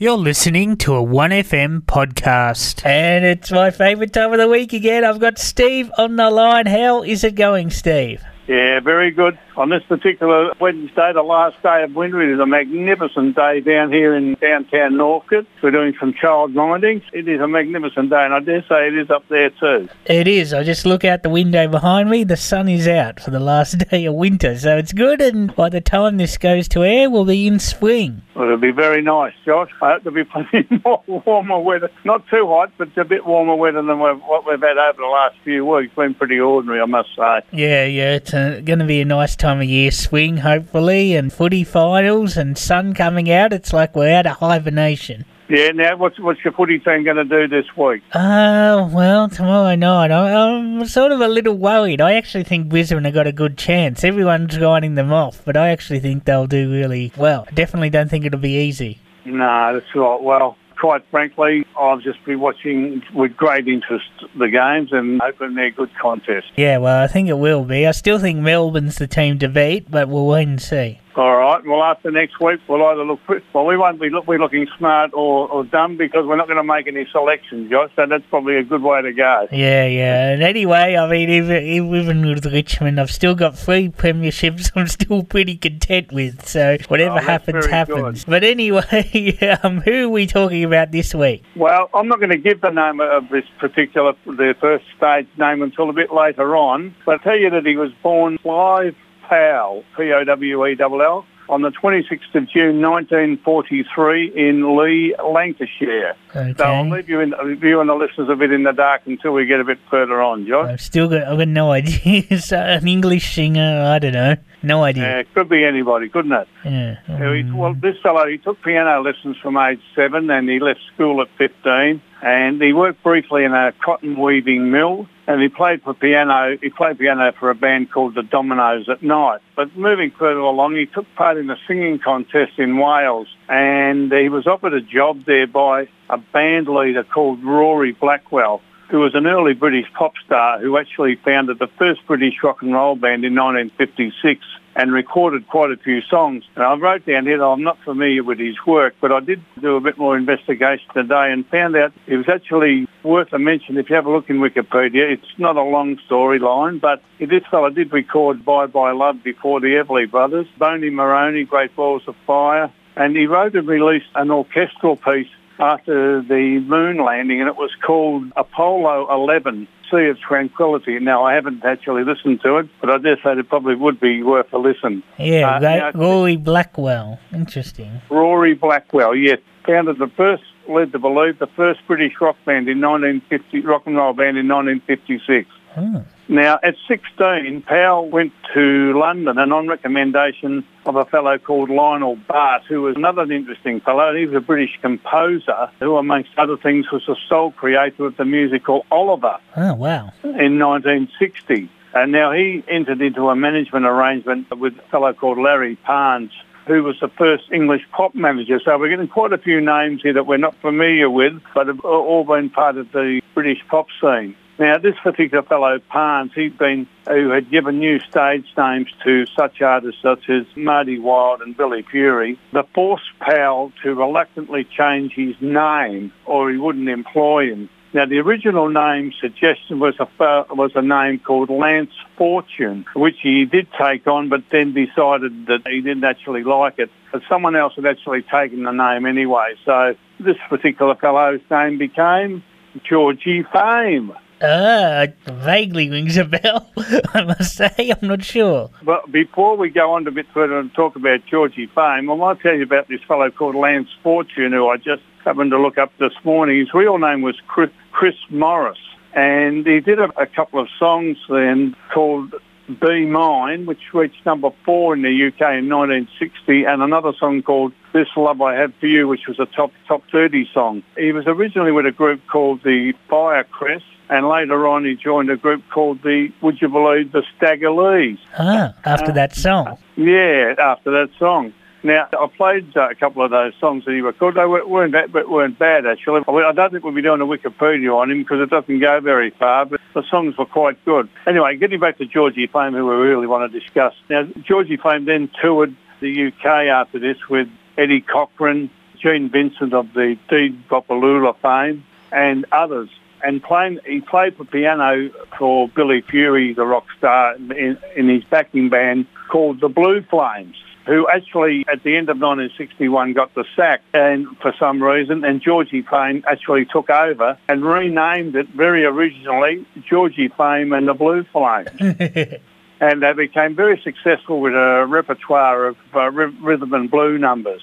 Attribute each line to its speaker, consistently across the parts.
Speaker 1: You're listening to a 1FM podcast. And it's my favourite time of the week again. I've got Steve on the line. How is it going, Steve?
Speaker 2: Yeah, very good. On this particular Wednesday, the last day of winter, it is a magnificent day down here in downtown Northcote. We're doing some child minding. It is a magnificent day, and I dare say it is up there too.
Speaker 1: It is. I just look out the window behind me. The sun is out for the last day of winter, so it's good. And by the time this goes to air, we'll be in spring.
Speaker 2: Well, it'll be very nice, Josh. I hope there'll be plenty more warmer weather. Not too hot, but a bit warmer weather than we've, what we've had over the last few weeks. Been pretty ordinary, I must say.
Speaker 1: Yeah, yeah. It's uh, going to be a nice time of year. Swing, hopefully, and footy finals and sun coming out. It's like we're out of hibernation.
Speaker 2: Yeah, now what's, what's your footy team going to do this week?
Speaker 1: Uh, well, tomorrow night, I- I'm sort of a little worried. I actually think Brisbane have got a good chance. Everyone's writing them off, but I actually think they'll do really well. I definitely don't think it'll be easy.
Speaker 2: No, that's right. Well, quite frankly, I've just been watching with great interest the games and hoping they're good contests.
Speaker 1: Yeah, well, I think it will be. I still think Melbourne's the team to beat, but we'll wait and see.
Speaker 2: All right. Well, after next week, we'll either look well. We won't be look, we're looking smart or, or dumb because we're not going to make any selections, Josh. So that's probably a good way to go.
Speaker 1: Yeah, yeah. And anyway, I mean, even, even with Richmond, I've still got three premierships I'm still pretty content with. So whatever
Speaker 2: Oh,
Speaker 1: happens, happens. But anyway, um, who are we talking about this week?
Speaker 2: Well, I'm not going to give the name of this particular the first stage name until a bit later on. But I tell you that he was born Clive Powell, P-O-W-E-L-L, on the 26th of June 1943 in Leigh, Lancashire.
Speaker 1: Okay.
Speaker 2: So I'll leave you, in, you and the listeners a bit in the dark until we get a bit further on, Josh.
Speaker 1: I've still got, I've got no idea. an English singer, I don't know. No idea.
Speaker 2: Yeah, it could be anybody, couldn't it?
Speaker 1: Yeah.
Speaker 2: Yeah,
Speaker 1: Um,
Speaker 2: well, this fellow, he took piano lessons from age seven and he left school at 15 and he worked briefly in a cotton weaving mill and he played for piano, he played piano for a band called the Dominoes at night. But moving further along, he took part in a singing contest in Wales and he was offered a job there by a band leader called Rory Blackwell who was an early British pop star who actually founded the first British rock and roll band in 1956 and recorded quite a few songs. And I wrote down here that I'm not familiar with his work, but I did do a bit more investigation today and found out it was actually worth a mention. If you have a look in Wikipedia, it's not a long storyline, but this fella did record Bye Bye Love before the Everly Brothers, Boney Maroney, Great Balls of Fire, and he wrote and released an orchestral piece after the moon landing, and it was called Apollo 11, Sea of Tranquility. Now, I haven't actually listened to it, but I dare say it probably would be worth a listen.
Speaker 1: yeah,
Speaker 2: uh,
Speaker 1: Ro-
Speaker 2: yeah.
Speaker 1: Rory Blackwell. Interesting.
Speaker 2: Rory Blackwell, yes, founded the first, led to believe, the first British rock band in 1950, rock and roll band in 1956.
Speaker 1: Oh.
Speaker 2: Now, at 16, Powell went to London and on recommendation of a fellow called Lionel Bart, who was another interesting fellow. He was a British composer who, amongst other things, was the sole creator of the musical Oliver
Speaker 1: Oh, wow.
Speaker 2: in 1960. And now he entered into a management arrangement with a fellow called Larry Parnes, who was the first English pop manager. So we're getting quite a few names here that we're not familiar with, but have all been part of the British pop scene. Now, this particular fellow, Parnes, he'd been, who had given new stage names to such artists such as Marty Wilde and Billy Fury, the forced Powell to reluctantly change his name or he wouldn't employ him. Now, the original name suggestion was a was a name called Lance Fortune, which he did take on, but then decided that he didn't actually like it. But someone else had actually taken the name anyway. So this particular fellow's name became Georgie Fame.
Speaker 1: Ah, vaguely rings a bell, I must say. I'm not sure.
Speaker 2: But before we go on a bit further and talk about Georgie Fame, I might tell you about this fellow called Lance Fortune, who I just happened to look up this morning. His real name was Chris, Chris Morris, and he did a, a couple of songs then called Be Mine, which reached number four in the UK in 1960, and another song called This Love I Have For You, which was a top top 30 song. He was originally with a group called the Firecrest, and later on he joined a group called the, would you believe, the Staggerlees.
Speaker 1: Ah, after that song.
Speaker 2: Yeah, after that song. Now, I played uh, a couple of those songs that he recorded. They weren't, bad, but weren't bad, actually. I don't think we'll be doing a Wikipedia on him because it doesn't go very far, but the songs were quite good. Anyway, getting back to Georgie Fame, who we really want to discuss. Now, Georgie Fame then toured the UK after this with Eddie Cochran, Gene Vincent of the Be-Bop-a-Lula fame, and others. And playing, he played for piano for Billy Fury, the rock star, in, in his backing band called the Blue Flames who actually at the end of 1961 got the sack and for some reason and Georgie Fame actually took over and renamed it very originally Georgie Fame and the Blue Flames. and they became very successful with a repertoire of uh, rhythm and blue numbers.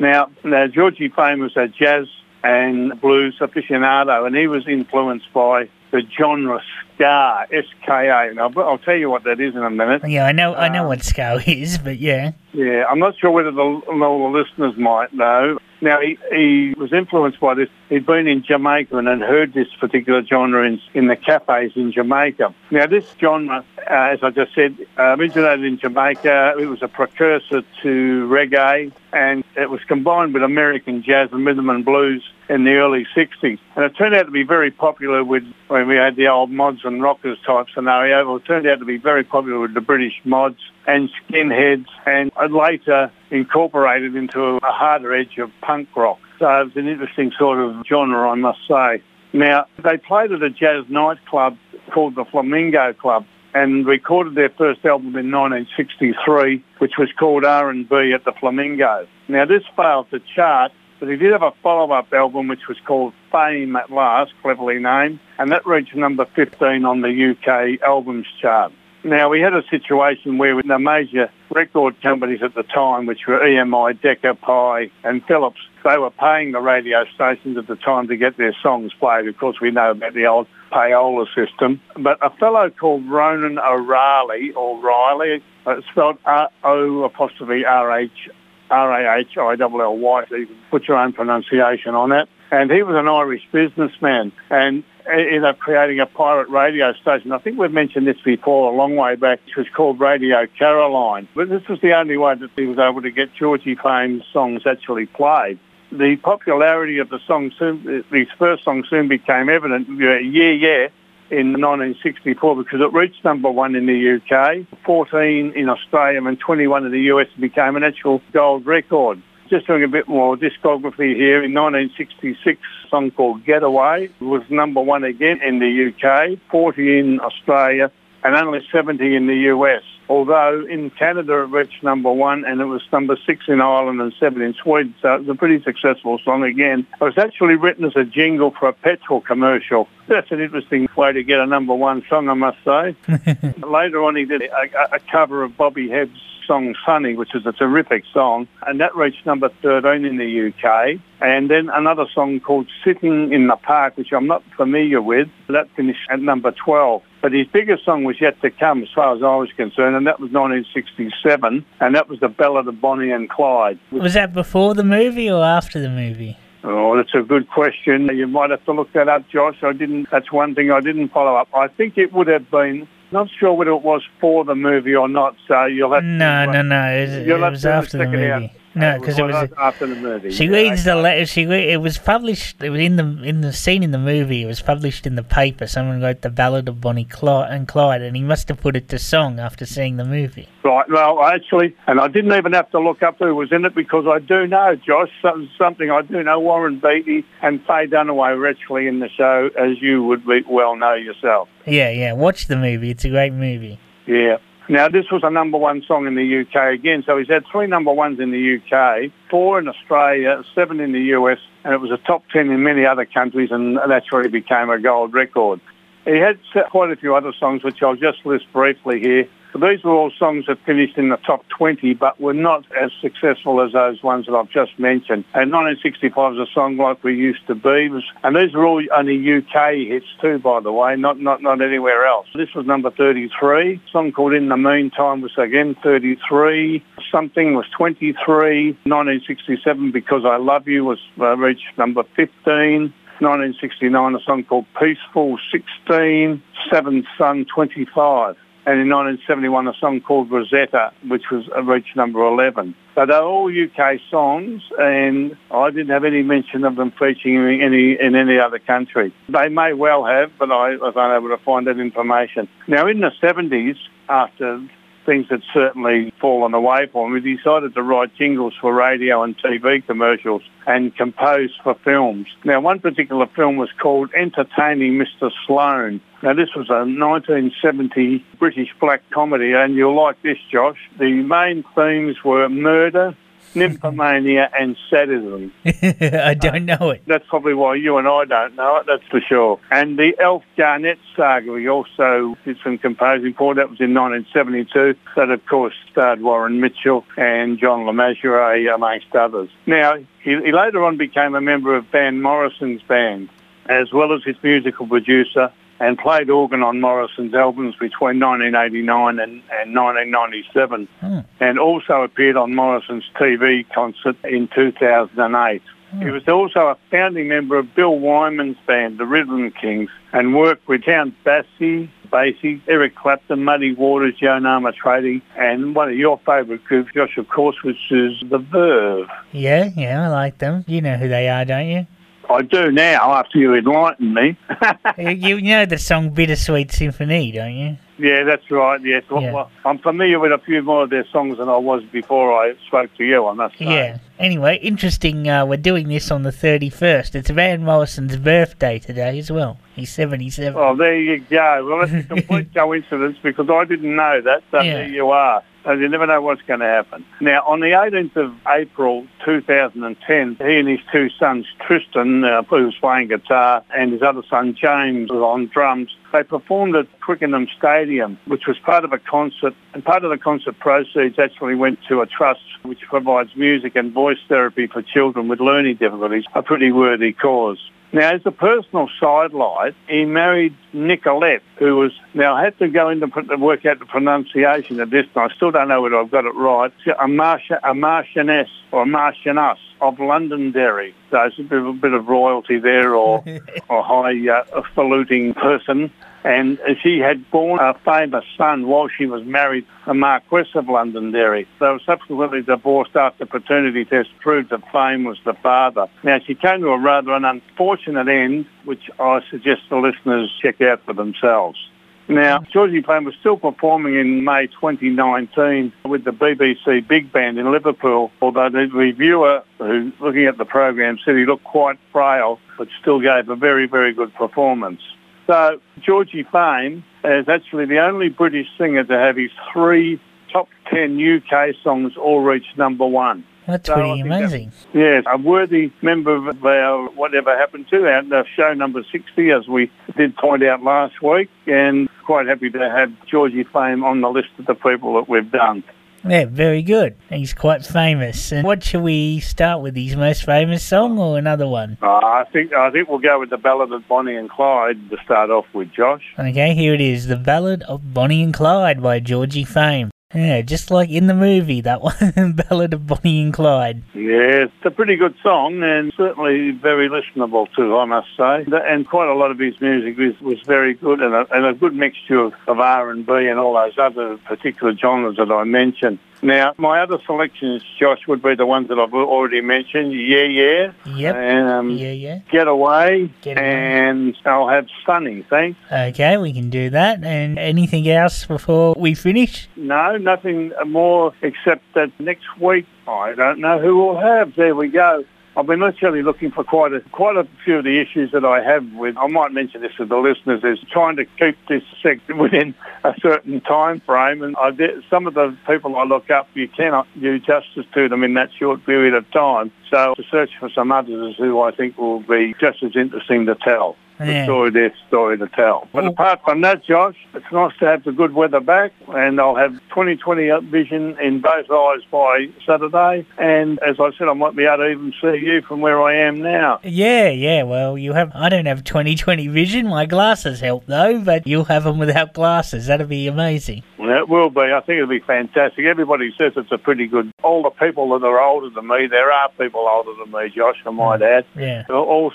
Speaker 2: Now, now Georgie Fame was a jazz and blues aficionado and he was influenced by the genre ska, S-K-A. And I'll, I'll, tell you what that is in a minute.
Speaker 1: Yeah, I know, I know uh, what ska is, but yeah.
Speaker 2: Yeah, I'm not sure whether the, all the listeners might know. Now, he, he was influenced by this. He'd been in Jamaica and had heard this particular genre in, in the cafes in Jamaica. Now, this genre, uh, as I just said, uh, originated in Jamaica. It was a precursor to reggae, and it was combined with American jazz and rhythm and blues in the early 60s. And it turned out to be very popular with, when we had the old mods and rockers type scenario, well, it turned out to be very popular with the British mods and skinheads and later incorporated into a harder edge of punk rock. So it was an interesting sort of genre, I must say. Now, they played at a jazz nightclub called the Flamingo Club and recorded their first album in 1963, which was called R&B at the Flamingo. Now, this failed to chart, but he did have a follow-up album which was called Fame at Last, cleverly named, and that reached number 15 on the UK albums chart. Now, we had a situation where the major record companies at the time, which were EMI, Decca, Pye and Philips, they were paying the radio stations at the time to get their songs played. Of course, we know about the old payola system. But a fellow called Ronan O'Reilly, or Riley, uh, spelled R-O apostrophe R-H, R-A-H-I-L-L-Y, so you can put your own pronunciation on that. And he was an Irish businessman. And ended up creating a pirate radio station. I think we've mentioned this before a long way back, which was called Radio Caroline. But this was the only way that he was able to get Georgie Fame's songs actually played. The popularity of the song soon, his first song soon became evident. Yeah, yeah, in 1964 because it reached number one in the UK, 14 in Australia and 21 in the US became an actual gold record. Just doing a bit more discography here. In 1966, a song called Getaway was number one again in the UK, 40 in Australia, and only 70 in the US. Although in Canada it reached number one and it was number six in Ireland and seven in Sweden. So it was a pretty successful song again. It was actually written as a jingle for a petrol commercial. That's an interesting way to get a number one song, I must say. Later on he did a, a cover of Bobby Hebb's song Sunny, which is a terrific song, and that reached number 13 in the UK. And then another song called Sitting in the Park, which I'm not familiar with, that finished at number 12. But his biggest song was yet to come, as far as I was concerned, and that was 1967, and that was the Ballad of Bonnie and Clyde.
Speaker 1: Was that before the movie or after the movie?
Speaker 2: Oh, that's a good question. You might have to look that up, Josh. I didn't. That's one thing I didn't follow up. I think it would have been not sure whether it was for the movie or not, so you'll have
Speaker 1: no, to... No, no, no, it, it was after the movie. No, because it was
Speaker 2: after the movie.
Speaker 1: She yeah, reads the letter. She re- it was published. It was in the in the scene in the movie. It was published in the paper. Someone wrote the Ballad of Bonnie Clyde and Clyde, and he must have put it to song after seeing the movie.
Speaker 2: Right. Well, actually, and I didn't even have to look up who was in it because I do know Josh something. I do know Warren Beatty and Faye Dunaway were actually in the show, as you would well know yourself.
Speaker 1: Yeah, yeah. Watch the movie. It's a great movie.
Speaker 2: Yeah. Now, this was a number one song in the UK again, so he's had three number ones in the UK, four in Australia, seven in the US, and it was a top ten in many other countries, and that's where he became a gold record. He had quite a few other songs, which I'll just list briefly here. These were all songs that finished in the top 20, but were not as successful as those ones that I've just mentioned. And 1965 was a song like We Used to Be. And these were all only UK hits too, by the way, not, not, not anywhere else. This was number 33. A song called In the Meantime was again 33. Something was 23. 1967, Because I Love You was uh, reached number 15. 1969, a song called Peaceful 16, Seventh Son 25 and in 1971 a song called Rosetta, which was reached number 11. So they're all UK songs, and I didn't have any mention of them featuring any in any other country. They may well have, but I was unable to find that information. Now, in the 70s, after things had certainly fallen away for him. Decided to write jingles for radio and TV commercials and compose for films. Now, one particular film was called Entertaining Mr. Sloane. Now, this was a 1970 British black comedy, and you'll like this, Josh. The main themes were murder, nymphomania and sadism.
Speaker 1: I don't know it.
Speaker 2: That's probably why you and I don't know it, that's for sure. And the Alf Garnett saga, we also did some composing for. That was in 1972. That, of course, starred Warren Mitchell and John Le Mesurier, amongst others. Now, he, he later on became a member of Van Morrison's band, as well as his musical producer and played organ on Morrison's albums between 1989 and, and 1997
Speaker 1: Hmm.
Speaker 2: and also appeared on Morrison's TV concert in 2008. He was also a founding member of Bill Wyman's band, the Rhythm Kings, and worked with Count Basie, Basie, Eric Clapton, Muddy Waters, Joan Armatrading, and one of your favourite groups, Josh, of course, which is The Verve.
Speaker 1: Yeah, yeah, I like them. You know who they are, don't you?
Speaker 2: I do now, after you enlightened me.
Speaker 1: you you know the song Bittersweet Symphony, don't you?
Speaker 2: Yeah, that's right. Yes, well,
Speaker 1: Yeah.
Speaker 2: well, I'm familiar with a few more of their songs than I was before I spoke to you. I must say.
Speaker 1: Yeah. Anyway, interesting. Uh, we're doing this on the 31st. It's Van Morrison's birthday today as well. He's 77.
Speaker 2: Well, there you go. Well, that's a complete coincidence because I didn't know that. So
Speaker 1: Yeah.
Speaker 2: there you are. You never know what's going to happen. Now, on the 18th of April 2010, he and his two sons, Tristan, uh, who was playing guitar, and his other son, James, was on drums, they performed at Twickenham Stadium, which was part of a concert, and part of the concert proceeds actually went to a trust which provides music and voice therapy for children with learning difficulties, a pretty worthy cause. Now, as a personal sidelight, he married Nicolette, who was, now I had to go in to work out the pronunciation of this, and I still don't know whether I've got it right. A, Martian, a Marchioness or a Marchioness of Londonderry. So it's a bit, of- a bit of royalty there or, a high uh, faluting person. And she had born a famous son while she was married, a Marquess of Londonderry. They were subsequently divorced after paternity test proved that Fame was the father. Now, she came to a rather an unfortunate end, which I suggest the listeners check out for themselves. Now, Georgie Fame was still performing in May 2019 with the BBC Big Band in Liverpool, although the reviewer who looking at the program said he looked quite frail, but still gave a very, very good performance. So Georgie Fame is actually the only British singer to have his three top 10 UK songs all reach number one.
Speaker 1: That's
Speaker 2: So
Speaker 1: pretty
Speaker 2: think that-
Speaker 1: amazing.
Speaker 2: Yes, a worthy member of our Whatever Happened to our the show number 60, as we did point out last week, and quite happy to have Georgie Fame on the list of the people that we've done.
Speaker 1: Yeah, very good. He's quite famous. And what shall we start with? His most famous song or another one?
Speaker 2: Uh, I think I think we'll go with the Ballad of Bonnie and Clyde to start off with, Josh.
Speaker 1: Okay, here it is The Ballad of Bonnie and Clyde by Georgie Fame. Yeah, just like in the movie, that one, Ballad of Bonnie and Clyde.
Speaker 2: Yeah, it's a pretty good song and certainly very listenable too, I must say. And quite a lot of his music was, was very good and a, and a good mixture of, of R&B and all those other particular genres that I mentioned. Now, my other selections, Josh, would be the ones that I've already mentioned. Yeah, yeah.
Speaker 1: Yep.
Speaker 2: Um,
Speaker 1: Yeah, yeah.
Speaker 2: Get Away.
Speaker 1: Get Away.
Speaker 2: And I'll have Sunny, thanks.
Speaker 1: Okay, we can do that. And anything else before we finish?
Speaker 2: No, nothing more except that next week, I don't know who we'll have. There we go. I've been literally looking for quite a quite a few of the issues that I have with. I might mention this to the listeners: is trying to keep this segment within a certain time frame. And I some of the people I look up, you cannot do justice to them in that short period of time. So to search for some others who I think will be just as interesting to tell. The story, their story to tell. But apart from that, Josh, it's nice to have the good weather back, and I'll have 2020 vision in both eyes by Saturday. And as I said, I might be able to even see you from where I am now.
Speaker 1: Yeah, yeah, well, you have. I don't have 2020 vision. My glasses help, though, but you'll have them without glasses. That'd be amazing.
Speaker 2: Well, It will be. I think it'll be fantastic. Everybody says it's a pretty good. All the people that are older than me, there are people older than me, Josh. I might mm. add.
Speaker 1: Yeah.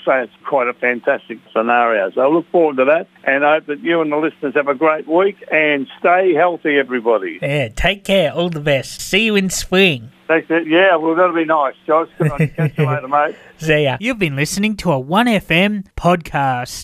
Speaker 2: Say it's quite a fantastic scenario. So I look forward to that, and I hope that you and the listeners have a great week and stay healthy, everybody.
Speaker 1: Yeah, take care. All the best. See you in spring.
Speaker 2: Thanks. Yeah, well, that'll be nice, Josh. Catch you later, mate.
Speaker 1: See ya. You've been listening to a 1FM podcast.